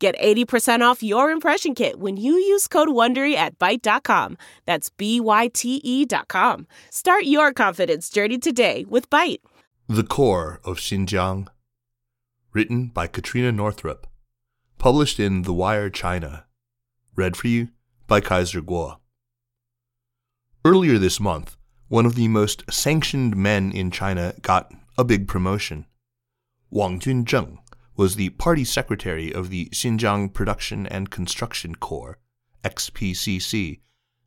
Get 80% off your impression kit when you use code WONDERY at Byte.com. That's B-Y-T-E dot com. Start your confidence journey today with Byte. The Core of Xinjiang. Written by Katrina Northrop. Published in The Wire China. Read for you by Kaiser Kuo. Earlier this month, one of the most sanctioned men in China got a big promotion. Wang Junzheng was the party secretary of the Xinjiang Production and Construction Corps, XPCC,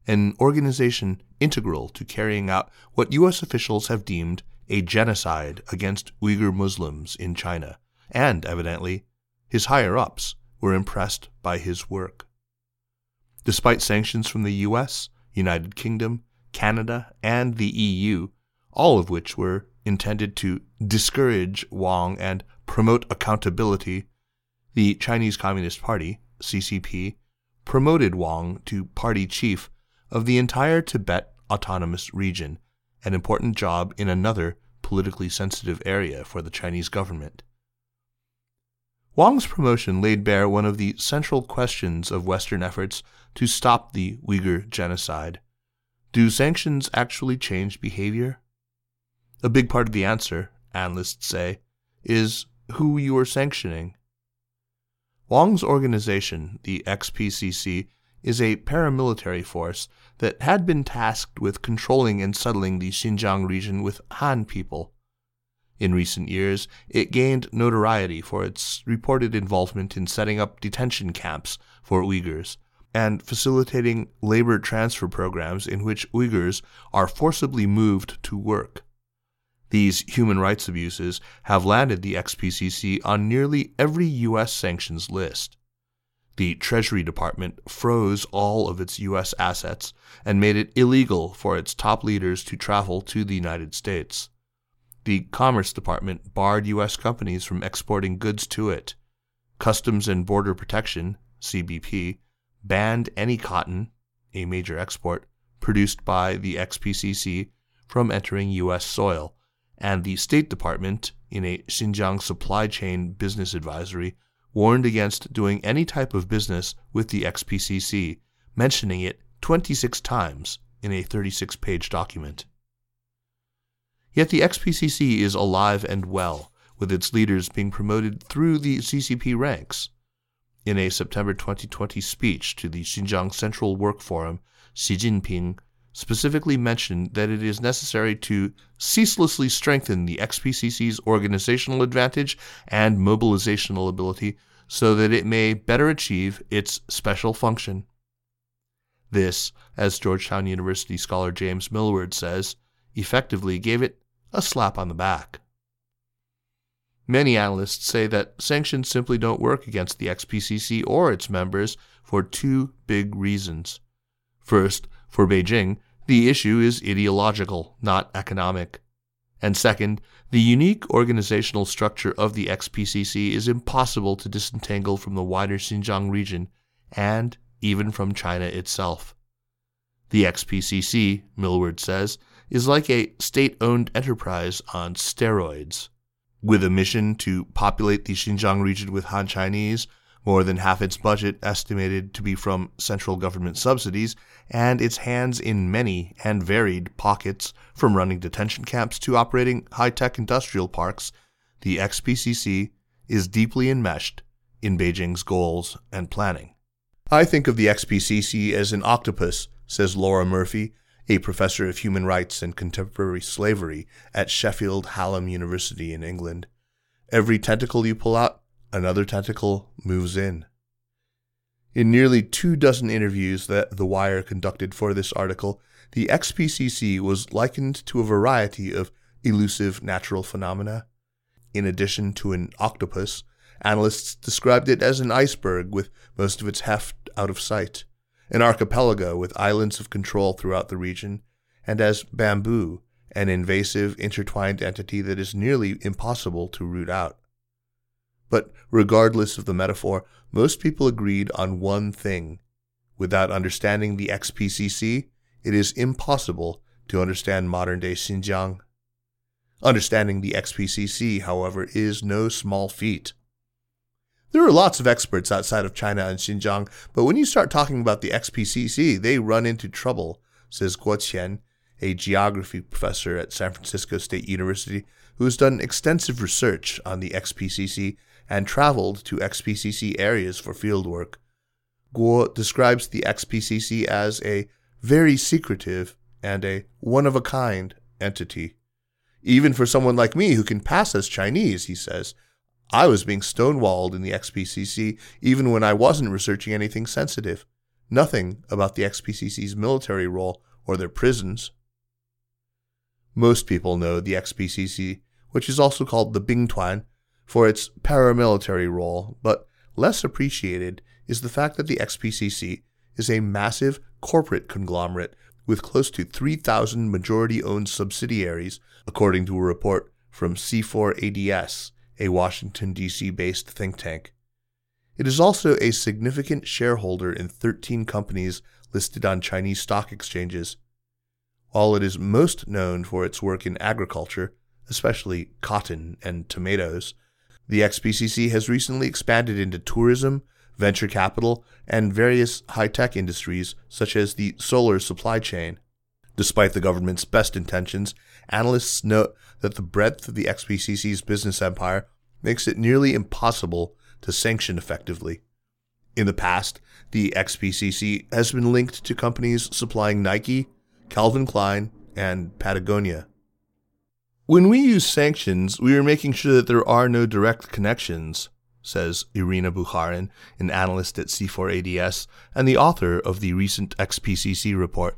an organization integral to carrying out what U.S. officials have deemed a genocide against Uyghur Muslims in China, and evidently, his higher ups were impressed by his work. Despite sanctions from the U.S., United Kingdom, Canada, and the EU, all of which were intended to discourage Wang and promote accountability, the Chinese Communist Party, CCP, promoted Wang to party chief of the entire Tibet Autonomous Region, an important job in another politically sensitive area for the Chinese government. Wang's promotion laid bare one of the central questions of Western efforts to stop the Uyghur genocide. Do sanctions actually change behavior? A big part of the answer, analysts say, is who you are sanctioning. Wang's organization, the XPCC, is a paramilitary force that had been tasked with controlling and settling the Xinjiang region with Han people. In recent years, it gained notoriety for its reported involvement in setting up detention camps for Uyghurs and facilitating labor transfer programs in which Uyghurs are forcibly moved to work. These human rights abuses have landed the XPCC on nearly every U.S. sanctions list. The Treasury Department froze all of its U.S. assets and made it illegal for its top leaders to travel to the United States. The Commerce Department barred U.S. companies from exporting goods to it. Customs and Border Protection, CBP, banned any cotton, a major export, produced by the XPCC from entering U.S. soil and the State Department, in a Xinjiang supply chain business advisory, warned against doing any type of business with the XPCC, mentioning it 26 times in a 36 page document. Yet the XPCC is alive and well, with its leaders being promoted through the CCP ranks. In a September 2020 speech to the Xinjiang Central Work Forum, Xi Jinping specifically mentioned that it is necessary to ceaselessly strengthen the XPCC's organizational advantage and mobilizational ability so that it may better achieve its special function. This, as Georgetown University scholar James Millward says, effectively gave it a slap on the back. Many analysts say that sanctions simply don't work against the XPCC or its members for two big reasons. First, for Beijing, the issue is ideological, not economic. And second, the unique organizational structure of the XPCC is impossible to disentangle from the wider Xinjiang region and even from China itself. The XPCC, Millward says, is like a state owned enterprise on steroids. With a mission to populate the Xinjiang region with Han Chinese, more than half its budget estimated to be from central government subsidies, and its hands in many and varied pockets, from running detention camps to operating high tech industrial parks, the XPCC is deeply enmeshed in Beijing's goals and planning. I think of the XPCC as an octopus, says Laura Murphy, a professor of human rights and contemporary slavery at Sheffield Hallam University in England. Every tentacle you pull out, another tentacle moves in. In nearly two dozen interviews that The Wire conducted for this article, the XPCC was likened to a variety of elusive natural phenomena. In addition to an octopus, analysts described it as an iceberg with most of its heft out of sight, an archipelago with islands of control throughout the region, and as bamboo, an invasive, intertwined entity that is nearly impossible to root out. But regardless of the metaphor, most people agreed on one thing. Without understanding the XPCC, it is impossible to understand modern day Xinjiang. Understanding the XPCC, however, is no small feat. There are lots of experts outside of China and Xinjiang, but when you start talking about the XPCC, they run into trouble, says Guo Qian, a geography professor at San Francisco State University who has done extensive research on the XPCC and traveled to XPCC areas for fieldwork. Guo describes the XPCC as a very secretive and a one of a kind entity. Even for someone like me who can pass as Chinese, he says, I was being stonewalled in the XPCC even when I wasn't researching anything sensitive. Nothing about the XPCC's military role or their prisons. Most people know the XPCC, which is also called the Bingtuan, for its paramilitary role, but less appreciated is the fact that the XPCC is a massive corporate conglomerate with close to 3,000 majority owned subsidiaries, according to a report from C4ADS, a Washington, D.C. based think tank. It is also a significant shareholder in 13 companies listed on Chinese stock exchanges. While it is most known for its work in agriculture, especially cotton and tomatoes, the XPCC has recently expanded into tourism, venture capital, and various high tech industries such as the solar supply chain. Despite the government's best intentions, analysts note that the breadth of the XPCC's business empire makes it nearly impossible to sanction effectively. In the past, the XPCC has been linked to companies supplying Nike, Calvin Klein, and Patagonia. When we use sanctions, we are making sure that there are no direct connections, says Irina Bukharin, an analyst at C4ADS and the author of the recent XPCC report.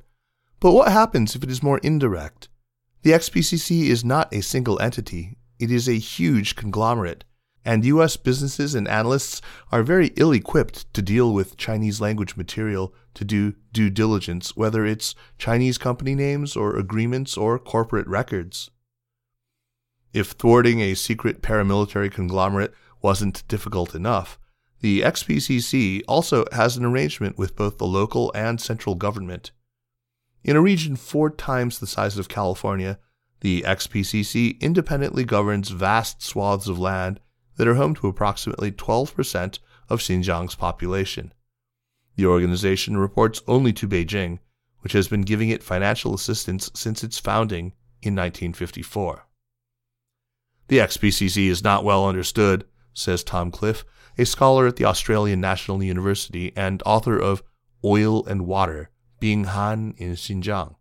But what happens if it is more indirect? The XPCC is not a single entity, it is a huge conglomerate, and U.S. businesses and analysts are very ill equipped to deal with Chinese language material to do due diligence, whether it's Chinese company names or agreements or corporate records. If thwarting a secret paramilitary conglomerate wasn't difficult enough, the XPCC also has an arrangement with both the local and central government. In a region four times the size of California, the XPCC independently governs vast swaths of land that are home to approximately 12% of Xinjiang's population. The organization reports only to Beijing, which has been giving it financial assistance since its founding in 1954. The XPCC is not well understood, says Tom Cliff, a scholar at the Australian National University and author of Oil and Water Being Han in Xinjiang.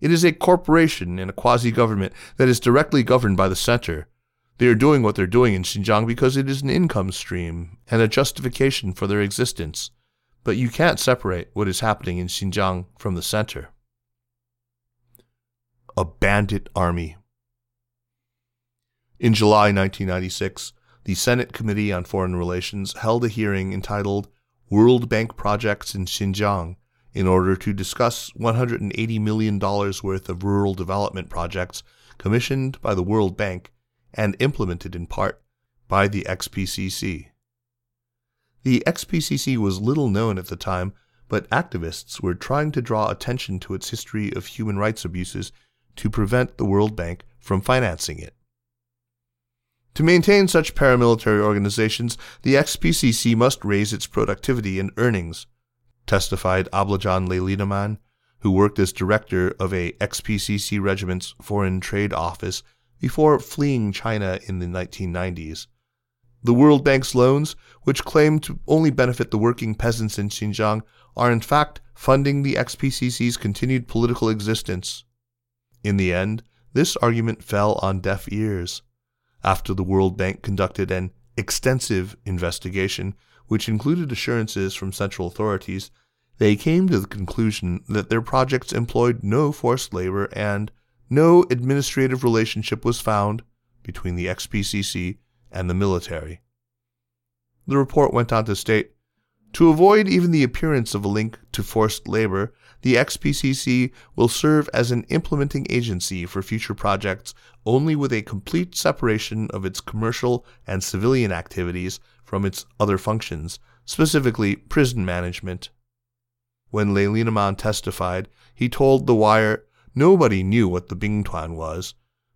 It is a corporation and a quasi government that is directly governed by the center. They are doing what they're doing in Xinjiang because it is an income stream and a justification for their existence. But you can't separate what is happening in Xinjiang from the center. A bandit army. In July 1996, the Senate Committee on Foreign Relations held a hearing entitled World Bank Projects in Xinjiang in order to discuss $180 million worth of rural development projects commissioned by the World Bank and implemented in part by the XPCC. The XPCC was little known at the time, but activists were trying to draw attention to its history of human rights abuses to prevent the World Bank from financing it. To maintain such paramilitary organizations, the XPCC must raise its productivity and earnings, testified Ablajan Leylinaman, who worked as director of a XPCC regiment's foreign trade office before fleeing China in the 1990s. The World Bank's loans, which claim to only benefit the working peasants in Xinjiang, are in fact funding the XPCC's continued political existence. In the end, this argument fell on deaf ears after the World Bank conducted an extensive investigation, which included assurances from central authorities, they came to the conclusion that their projects employed no forced labor and no administrative relationship was found between the XPCC and the military. The report went on to state To avoid even the appearance of a link to forced labor, the XPCC will serve as an implementing agency for future projects only with a complete separation of its commercial and civilian activities from its other functions, specifically prison management. When Lineman testified, he told The Wire nobody knew what the Bingtuan was,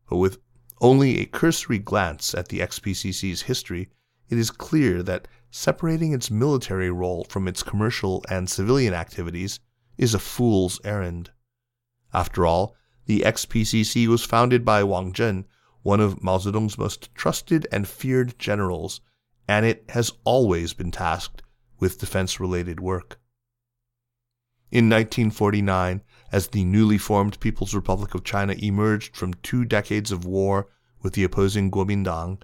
but with only a cursory glance at the XPCC's history, it is clear that separating its military role from its commercial and civilian activities is a fool's errand. After all, the XPCC was founded by Wang Zhen, one of Mao Zedong's most trusted and feared generals, and it has always been tasked with defense related work. In 1949, as the newly formed People's Republic of China emerged from two decades of war with the opposing Kuomintang,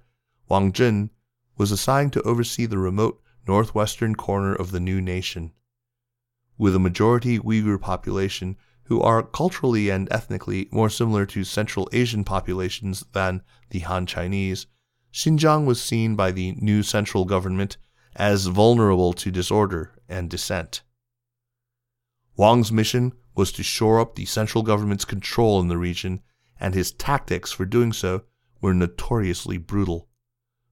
Wang Zhen was assigned to oversee the remote northwestern corner of the new nation. With a majority Uyghur population who are culturally and ethnically more similar to Central Asian populations than the Han Chinese, Xinjiang was seen by the new central government as vulnerable to disorder and dissent. Wang's mission was to shore up the central government's control in the region, and his tactics for doing so were notoriously brutal.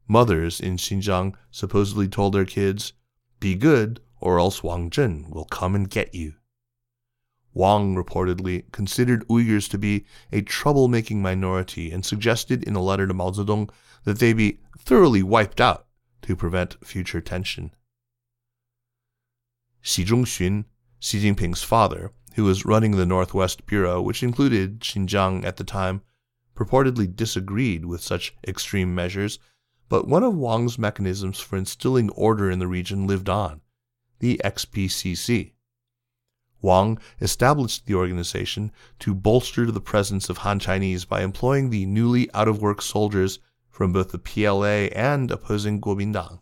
Mothers in Xinjiang supposedly told their kids, Be good, or else Wang Zhen will come and get you. Wang reportedly considered Uyghurs to be a troublemaking minority and suggested in a letter to Mao Zedong that they be thoroughly wiped out to prevent future tension. Xi Zhongxun, Xi Jinping's father, who was running the Northwest Bureau, which included Xinjiang at the time, purportedly disagreed with such extreme measures, but one of Wang's mechanisms for instilling order in the region lived on the XPCC. Wang established the organization to bolster the presence of Han Chinese by employing the newly out of work soldiers from both the PLA and opposing Kuomintang.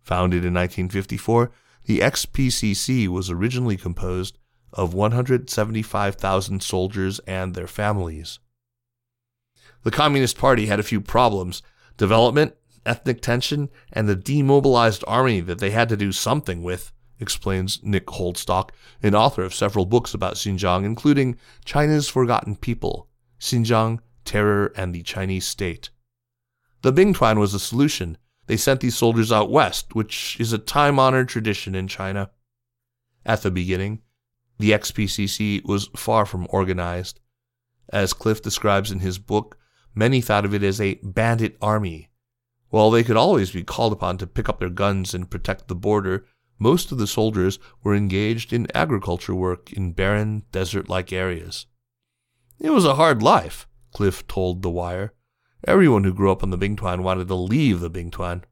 Founded in 1954, the XPCC was originally composed of 175,000 soldiers and their families. The Communist Party had a few problems development, ethnic tension, and the demobilized army that they had to do something with, explains Nick Holdstock, an author of several books about Xinjiang, including China's Forgotten People, Xinjiang, Terror, and the Chinese State. The Bingtuan was the solution. They sent these soldiers out west, which is a time honored tradition in China. At the beginning, the XPCC was far from organized. As Cliff describes in his book, many thought of it as a bandit army. While they could always be called upon to pick up their guns and protect the border, most of the soldiers were engaged in agriculture work in barren, desert like areas. It was a hard life, Cliff told The Wire. Everyone who grew up on the Bingtuan wanted to leave the Bingtuan.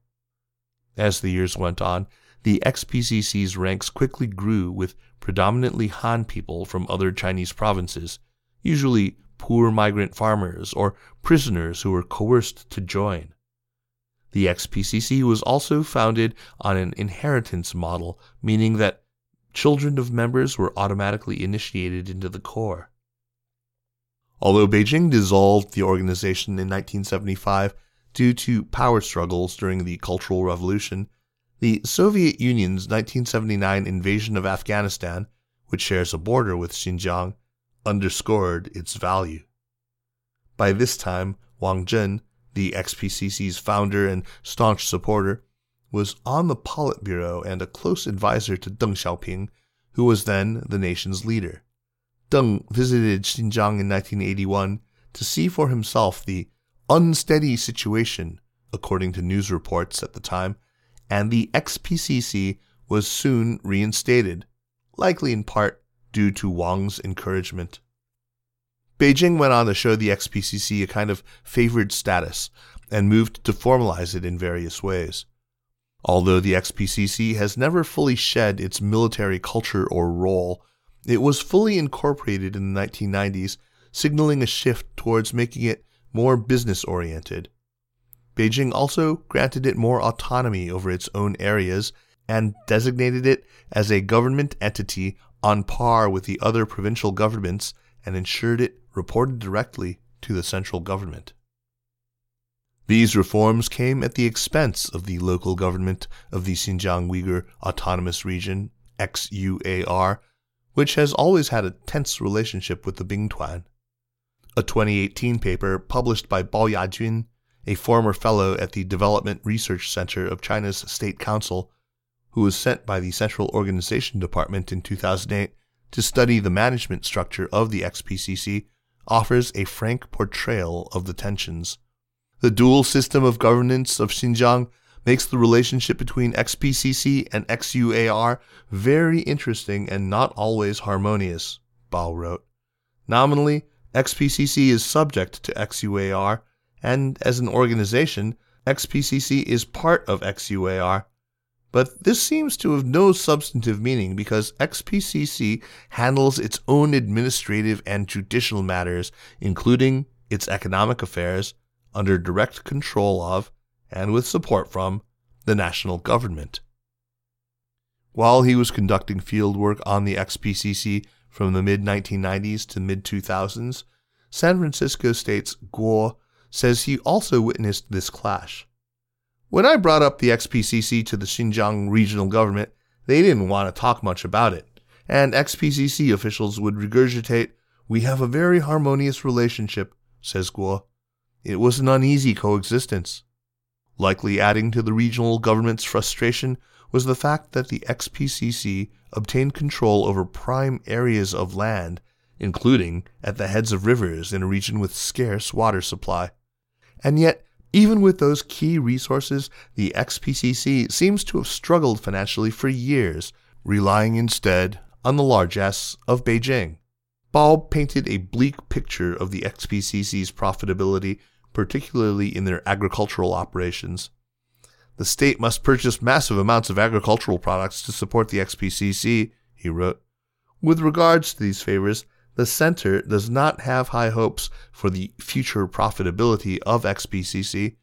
As the years went on, the XPCC's ranks quickly grew with predominantly Han people from other Chinese provinces, usually poor migrant farmers or prisoners who were coerced to join. The XPCC was also founded on an inheritance model, meaning that children of members were automatically initiated into the Corps. Although Beijing dissolved the organization in 1975 due to power struggles during the Cultural Revolution, the Soviet Union's 1979 invasion of Afghanistan, which shares a border with Xinjiang, underscored its value. By this time, Wang Zhen, the XPCC's founder and staunch supporter, was on the Politburo and a close advisor to Deng Xiaoping, who was then the nation's leader. Deng visited Xinjiang in 1981 to see for himself the unsteady situation, according to news reports at the time, and the XPCC was soon reinstated, likely in part due to Wang's encouragement. Beijing went on to show the XPCC a kind of favored status and moved to formalize it in various ways. Although the XPCC has never fully shed its military culture or role, it was fully incorporated in the 1990s, signaling a shift towards making it more business oriented. Beijing also granted it more autonomy over its own areas and designated it as a government entity on par with the other provincial governments and ensured it reported directly to the central government. These reforms came at the expense of the local government of the Xinjiang Uyghur Autonomous Region, XUAR, which has always had a tense relationship with the Bingtuan. A 2018 paper published by Bao Yajun, a former fellow at the Development Research Center of China's State Council, who was sent by the Central Organization Department in 2008 to study the management structure of the XPCC, offers a frank portrayal of the tensions. The dual system of governance of Xinjiang makes the relationship between XPCC and XUAR very interesting and not always harmonious, Bao wrote. Nominally, XPCC is subject to XUAR, and as an organization, XPCC is part of XUAR. But this seems to have no substantive meaning because XPCC handles its own administrative and judicial matters, including its economic affairs, under direct control of, and with support from, the national government. While he was conducting field work on the XPCC from the mid 1990s to mid 2000s, San Francisco State's Guo says he also witnessed this clash. When I brought up the XPCC to the Xinjiang regional government, they didn't want to talk much about it, and XPCC officials would regurgitate, We have a very harmonious relationship, says Guo. It was an uneasy coexistence. Likely adding to the regional government's frustration was the fact that the XPCC obtained control over prime areas of land, including at the heads of rivers in a region with scarce water supply. And yet, even with those key resources, the XPCC seems to have struggled financially for years, relying instead on the largesse of Beijing. Bao painted a bleak picture of the XPCC's profitability particularly in their agricultural operations. The state must purchase massive amounts of agricultural products to support the XPCC, he wrote. With regards to these favors, the center does not have high hopes for the future profitability of XPCC.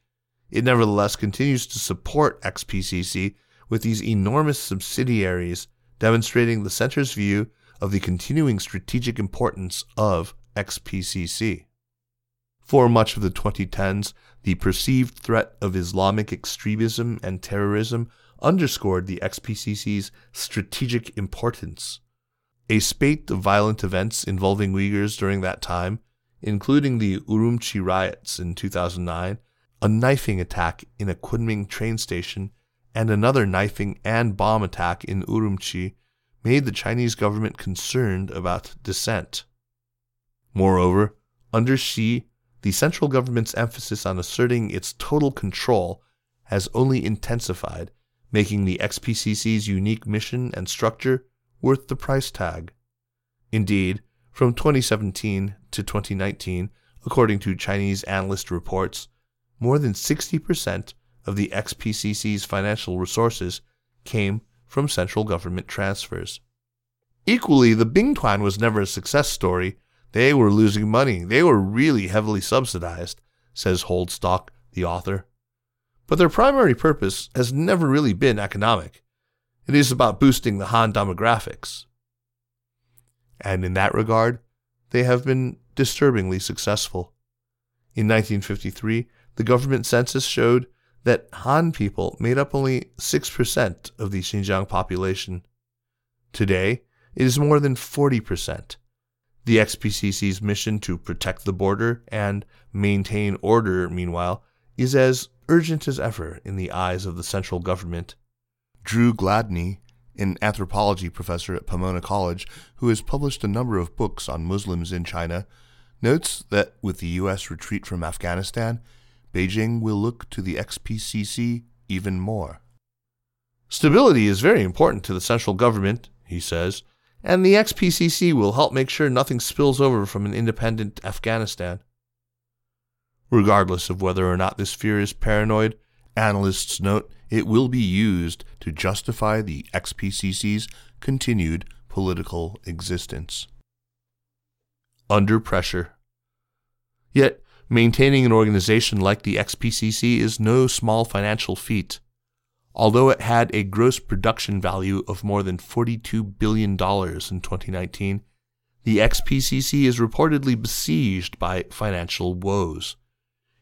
It nevertheless continues to support XPCC with these enormous subsidiaries, demonstrating the center's view of the continuing strategic importance of XPCC. For much of the 2010s, the perceived threat of Islamic extremism and terrorism underscored the XPCC's strategic importance. A spate of violent events involving Uyghurs during that time, including the Urumqi riots in 2009, a knifing attack in a Kunming train station, and another knifing and bomb attack in Urumqi, made the Chinese government concerned about dissent. Moreover, under Xi, the central government's emphasis on asserting its total control has only intensified, making the XPCC's unique mission and structure worth the price tag. Indeed, from 2017 to 2019, according to Chinese analyst reports, more than 60% of the XPCC's financial resources came from central government transfers. Equally, the Bingtuan was never a success story they were losing money. They were really heavily subsidized, says Holdstock, the author. But their primary purpose has never really been economic. It is about boosting the Han demographics. And in that regard, they have been disturbingly successful. In 1953, the government census showed that Han people made up only 6% of the Xinjiang population. Today, it is more than 40% the XPCC's mission to protect the border and maintain order, meanwhile, is as urgent as ever in the eyes of the central government. Dru Gladney, an anthropology professor at Pomona College who has published a number of books on Muslims in China, notes that with the U.S. retreat from Afghanistan, Beijing will look to the XPCC even more. Stability is very important to the central government, he says, and the XPCC will help make sure nothing spills over from an independent Afghanistan. Regardless of whether or not this fear is paranoid, analysts note it will be used to justify the XPCC's continued political existence. Under pressure. Yet, maintaining an organization like the XPCC is no small financial feat. Although it had a gross production value of more than $42 billion in 2019, the XPCC is reportedly besieged by financial woes.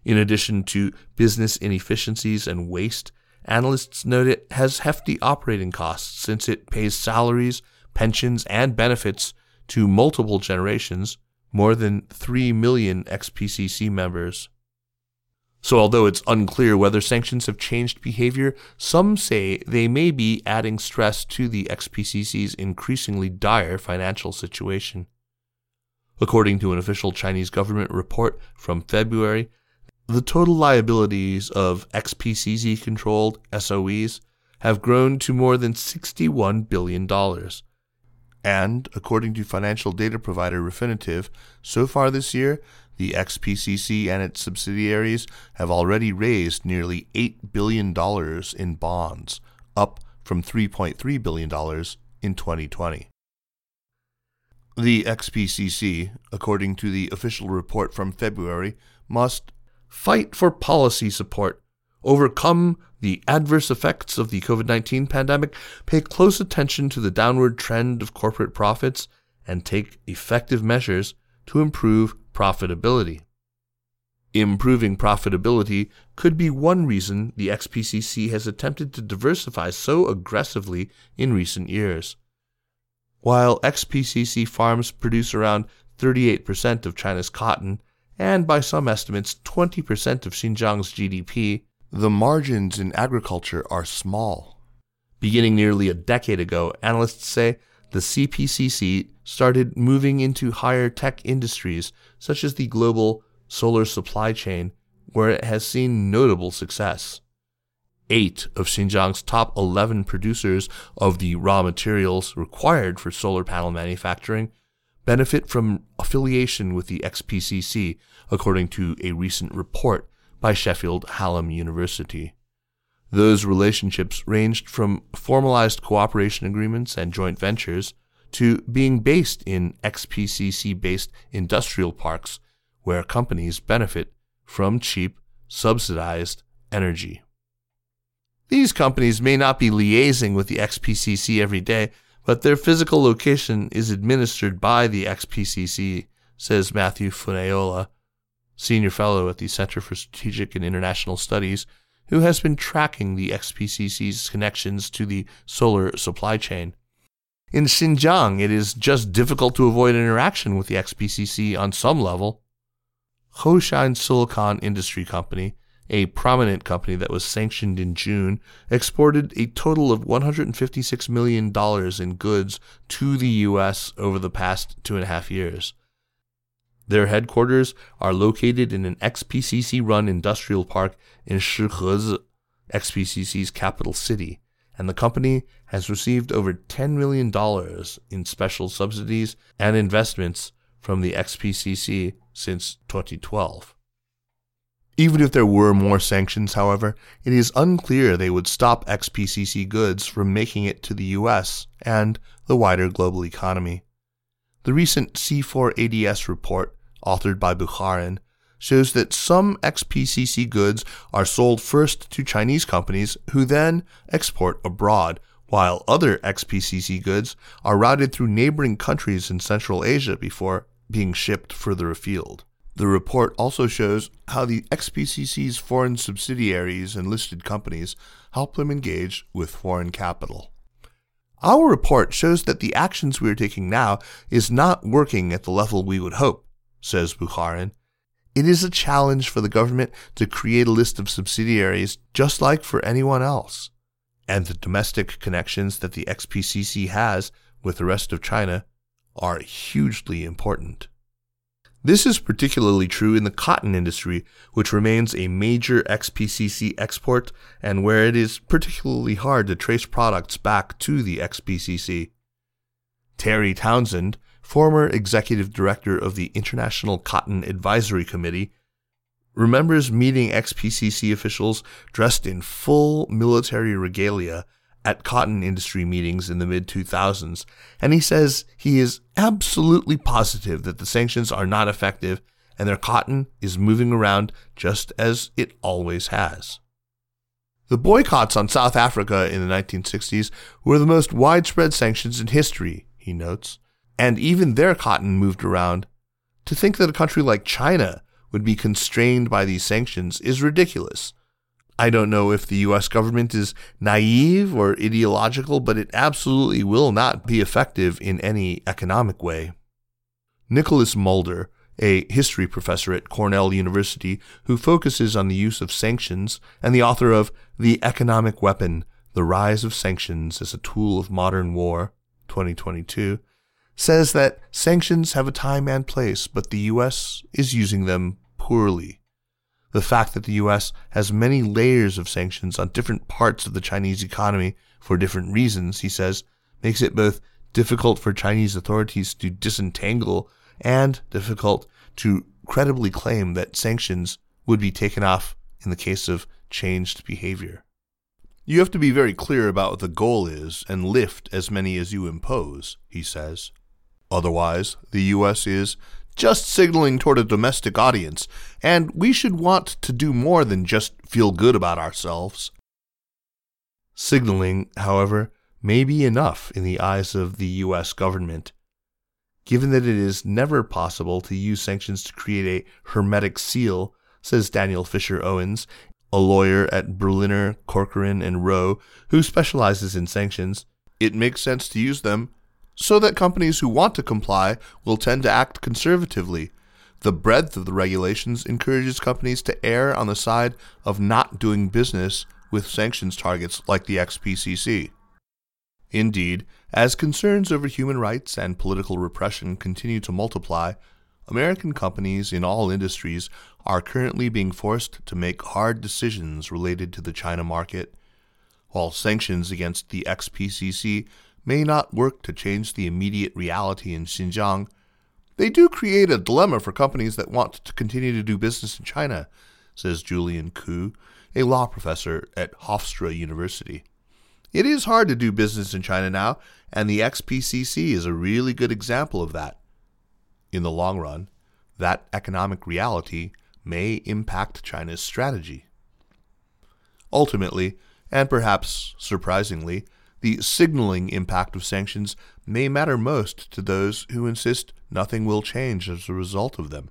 In addition to business inefficiencies and waste, analysts note it has hefty operating costs since it pays salaries, pensions, and benefits to multiple generations, more than 3 million XPCC members. So, although it's unclear whether sanctions have changed behavior, some say they may be adding stress to the XPCC's increasingly dire financial situation. According to an official Chinese government report from February, the total liabilities of XPCC controlled SOEs have grown to more than $61 billion. And, according to financial data provider Refinitiv, so far this year, the XPCC and its subsidiaries have already raised nearly $8 billion in bonds, up from $3.3 billion in 2020. The XPCC, according to the official report from February, must fight for policy support, overcome the adverse effects of the COVID 19 pandemic, pay close attention to the downward trend of corporate profits, and take effective measures to improve profitability. Improving profitability could be one reason the XPCC has attempted to diversify so aggressively in recent years. While XPCC farms produce around 38% of China's cotton, and by some estimates 20% of Xinjiang's GDP, the margins in agriculture are small. Beginning nearly a decade ago, analysts say the CPCC started moving into higher tech industries such as the global solar supply chain, where it has seen notable success. Eight of Xinjiang's top 11 producers of the raw materials required for solar panel manufacturing benefit from affiliation with the XPCC, according to a recent report by Sheffield Hallam University. Those relationships ranged from formalized cooperation agreements and joint ventures to being based in XPCC based industrial parks where companies benefit from cheap, subsidized energy. These companies may not be liaising with the XPCC every day, but their physical location is administered by the XPCC, says Matthew Funaiole, senior fellow at the Center for Strategic and International Studies, who has been tracking the XPCC's connections to the solar supply chain. In Xinjiang, it is just difficult to avoid interaction with the XPCC on some level. Hoshine Silicon Industry Company, a prominent company that was sanctioned in June, exported a total of $156 million in goods to the U.S. over the past two and a half years. Their headquarters are located in an XPCC run industrial park in Shihezi, XPCC's capital city, and the company has received over $10 million in special subsidies and investments from the XPCC since 2012. Even if there were more sanctions, however, it is unclear they would stop XPCC goods from making it to the US and the wider global economy. The recent C4ADS report, authored by Bukharin, shows that some XPCC goods are sold first to Chinese companies who then export abroad, while other XPCC goods are routed through neighboring countries in Central Asia before being shipped further afield. The report also shows how the XPCC's foreign subsidiaries and listed companies help them engage with foreign capital. Our report shows that the actions we are taking now is not working at the level we would hope, says Bukharin, it is a challenge for the government to create a list of subsidiaries just like for anyone else. And the domestic connections that the XPCC has with the rest of China are hugely important. This is particularly true in the cotton industry, which remains a major XPCC export and where it is particularly hard to trace products back to the XPCC. Terry Townsend, former executive director of the International Cotton Advisory Committee, remembers meeting XPCC officials dressed in full military regalia at cotton industry meetings in the mid 2000s, and he says he is absolutely positive that the sanctions are not effective and their cotton is moving around just as it always has. The boycotts on South Africa in the 1960s were the most widespread sanctions in history, he notes and even their cotton moved around. To think that a country like China would be constrained by these sanctions is ridiculous. I don't know if the US government is naive or ideological, but it absolutely will not be effective in any economic way. Nicholas Mulder, a history professor at Cornell University who focuses on the use of sanctions and the author of The Economic Weapon The Rise of Sanctions as a Tool of Modern War, 2022, says that sanctions have a time and place, but the U.S. is using them poorly. The fact that the U.S. has many layers of sanctions on different parts of the Chinese economy for different reasons, he says, makes it both difficult for Chinese authorities to disentangle and difficult to credibly claim that sanctions would be taken off in the case of changed behavior. You have to be very clear about what the goal is and lift as many as you impose, he says. Otherwise, the U.S. is just signaling toward a domestic audience, and we should want to do more than just feel good about ourselves. Signaling, however, may be enough in the eyes of the U.S. government given that it is never possible to use sanctions to create a hermetic seal, says Daniel Fisher Owens, a lawyer at Berliner, Corcoran, and Rowe, who specializes in sanctions, it makes sense to use them so that companies who want to comply will tend to act conservatively. The breadth of the regulations encourages companies to err on the side of not doing business with sanctions targets like the XPCC. Indeed, as concerns over human rights and political repression continue to multiply, American companies in all industries are currently being forced to make hard decisions related to the China market. While sanctions against the XPCC may not work to change the immediate reality in Xinjiang, they do create a dilemma for companies that want to continue to do business in China, says Julian Ku, a law professor at Hofstra University. It is hard to do business in China now, and the XPCC is a really good example of that. In the long run, that economic reality may impact China's strategy. Ultimately, and perhaps surprisingly, the signaling impact of sanctions may matter most to those who insist nothing will change as a result of them.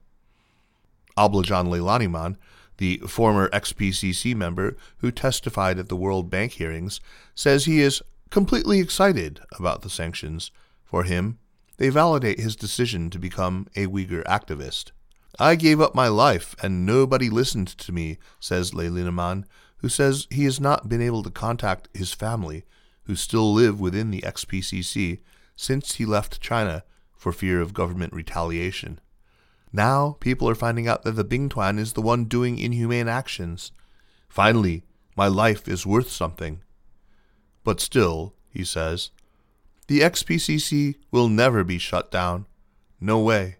Ablajan Leilaniman the former XPCC member who testified at the World Bank hearings, says he is completely excited about the sanctions. For him, they validate his decision to become a Uyghur activist. I gave up my life and nobody listened to me, says Leilaniman, who says he has not been able to contact his family, who still live within the XPCC, since he left China for fear of government retaliation. Now people are finding out that the Bingtuan is the one doing inhumane actions. Finally, my life is worth something. But still, he says, the XPCC will never be shut down. No way.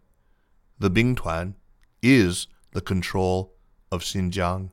The Bingtuan is the control of Xinjiang.